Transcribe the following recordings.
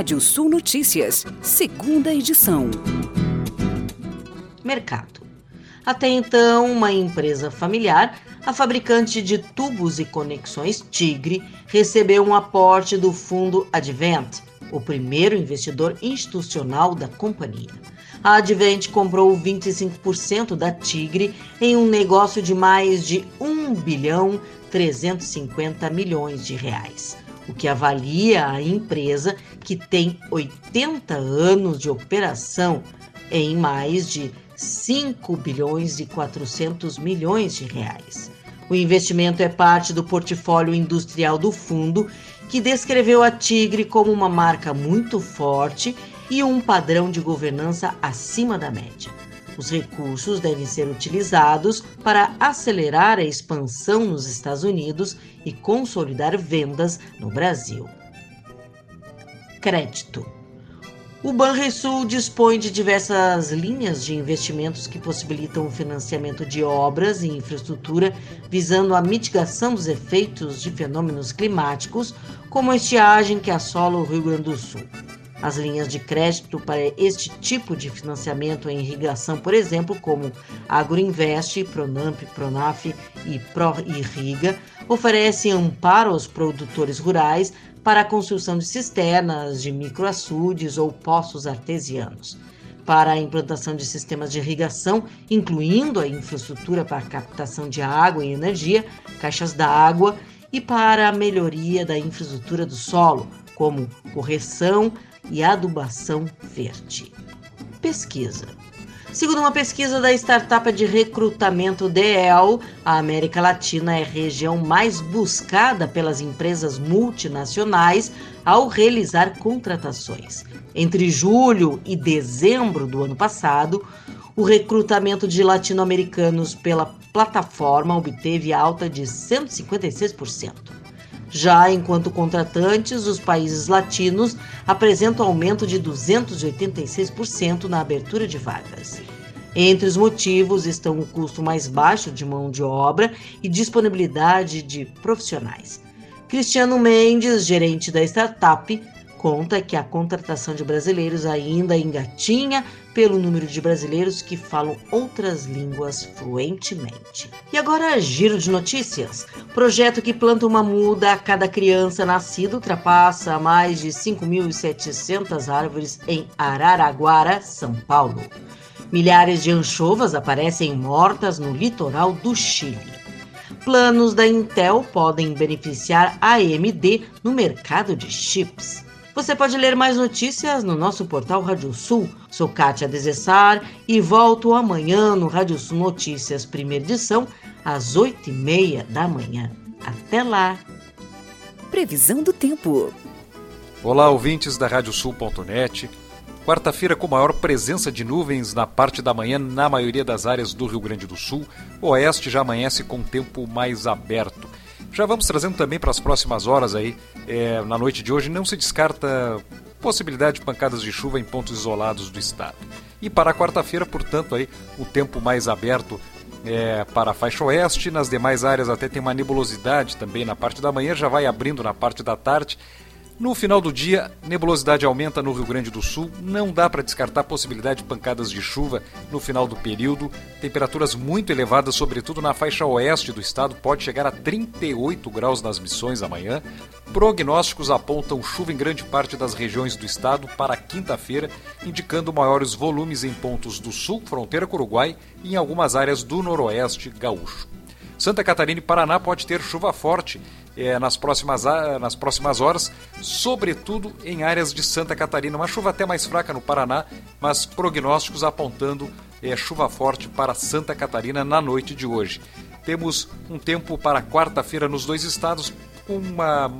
Rádio Sul Notícias, segunda edição. Mercado. Até então, uma empresa familiar, a fabricante de tubos e conexões Tigre, recebeu um aporte do fundo Advent, o primeiro investidor institucional da companhia. A Advent comprou 25% da Tigre em um negócio de mais de 1 bilhão 350 milhões de reais o que avalia a empresa, que tem 80 anos de operação, em mais de 5 bilhões e 400 milhões de reais. O investimento é parte do portfólio industrial do fundo, que descreveu a Tigre como uma marca muito forte e um padrão de governança acima da média. Os recursos devem ser utilizados para acelerar a expansão nos Estados Unidos e consolidar vendas no Brasil. Crédito. O Banrisul dispõe de diversas linhas de investimentos que possibilitam o financiamento de obras e infraestrutura visando a mitigação dos efeitos de fenômenos climáticos, como a estiagem que assola o Rio Grande do Sul. As linhas de crédito para este tipo de financiamento em irrigação, por exemplo, como Agroinvest, Pronamp, Pronaf e ProIrriga, oferecem amparo aos produtores rurais para a construção de cisternas, de microaçudes ou poços artesianos. Para a implantação de sistemas de irrigação, incluindo a infraestrutura para a captação de água e energia, caixas d'água, e para a melhoria da infraestrutura do solo, como correção, e adubação verde. Pesquisa. Segundo uma pesquisa da startup de recrutamento DEL, a América Latina é a região mais buscada pelas empresas multinacionais ao realizar contratações. Entre julho e dezembro do ano passado, o recrutamento de latino-americanos pela plataforma obteve alta de 156%. Já enquanto contratantes, os países latinos apresentam aumento de 286% na abertura de vagas. Entre os motivos estão o custo mais baixo de mão de obra e disponibilidade de profissionais. Cristiano Mendes, gerente da startup, conta que a contratação de brasileiros ainda engatinha pelo número de brasileiros que falam outras línguas fluentemente. E agora, giro de notícias. Projeto que planta uma muda a cada criança nascida ultrapassa mais de 5.700 árvores em Araraguara, São Paulo. Milhares de anchovas aparecem mortas no litoral do Chile. Planos da Intel podem beneficiar a AMD no mercado de chips. Você pode ler mais notícias no nosso portal Rádio Sul. Sou Kátia Desessar e volto amanhã no Rádio Sul Notícias, primeira edição, às oito e meia da manhã. Até lá! Previsão do tempo. Olá, ouvintes da Radiosul.net. Quarta-feira com maior presença de nuvens na parte da manhã na maioria das áreas do Rio Grande do Sul. O oeste já amanhece com tempo mais aberto. Já vamos trazendo também para as próximas horas aí, é, na noite de hoje, não se descarta possibilidade de pancadas de chuva em pontos isolados do estado. E para a quarta-feira, portanto, aí o tempo mais aberto é, para a faixa oeste, nas demais áreas até tem uma nebulosidade também na parte da manhã, já vai abrindo na parte da tarde no final do dia, nebulosidade aumenta no Rio Grande do Sul, não dá para descartar a possibilidade de pancadas de chuva no final do período. Temperaturas muito elevadas, sobretudo na faixa oeste do estado, pode chegar a 38 graus nas missões amanhã. Prognósticos apontam chuva em grande parte das regiões do estado para quinta-feira, indicando maiores volumes em pontos do sul, fronteira com o Uruguai, e em algumas áreas do noroeste gaúcho. Santa Catarina e Paraná pode ter chuva forte é, nas, próximas, nas próximas horas, sobretudo em áreas de Santa Catarina. Uma chuva até mais fraca no Paraná, mas prognósticos apontando é, chuva forte para Santa Catarina na noite de hoje. Temos um tempo para quarta-feira nos dois estados, uma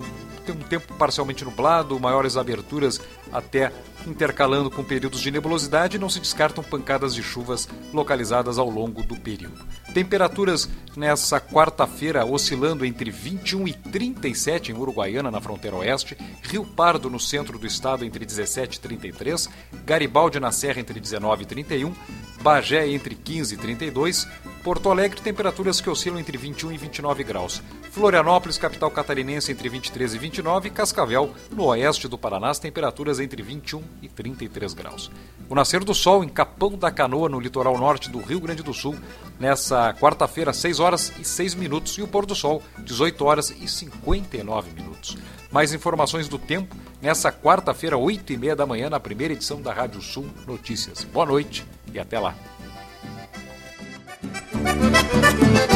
tem um tempo parcialmente nublado, maiores aberturas até intercalando com períodos de nebulosidade, não se descartam pancadas de chuvas localizadas ao longo do período. Temperaturas nessa quarta-feira oscilando entre 21 e 37 em Uruguaiana, na fronteira oeste, Rio Pardo, no centro do estado, entre 17 e 33, Garibaldi, na Serra, entre 19 e 31, Bagé, entre 15 e 32, Porto Alegre, temperaturas que oscilam entre 21 e 29 graus. Florianópolis, capital catarinense, entre 23 e 29, e Cascavel, no oeste do Paraná, as temperaturas entre 21 e 33 graus. O nascer do sol em Capão da Canoa, no litoral norte do Rio Grande do Sul, nessa quarta-feira, 6 horas e 6 minutos, e o pôr do sol, 18 horas e 59 minutos. Mais informações do tempo nessa quarta-feira, 8 e meia da manhã, na primeira edição da Rádio Sul Notícias. Boa noite e até lá. Thank you.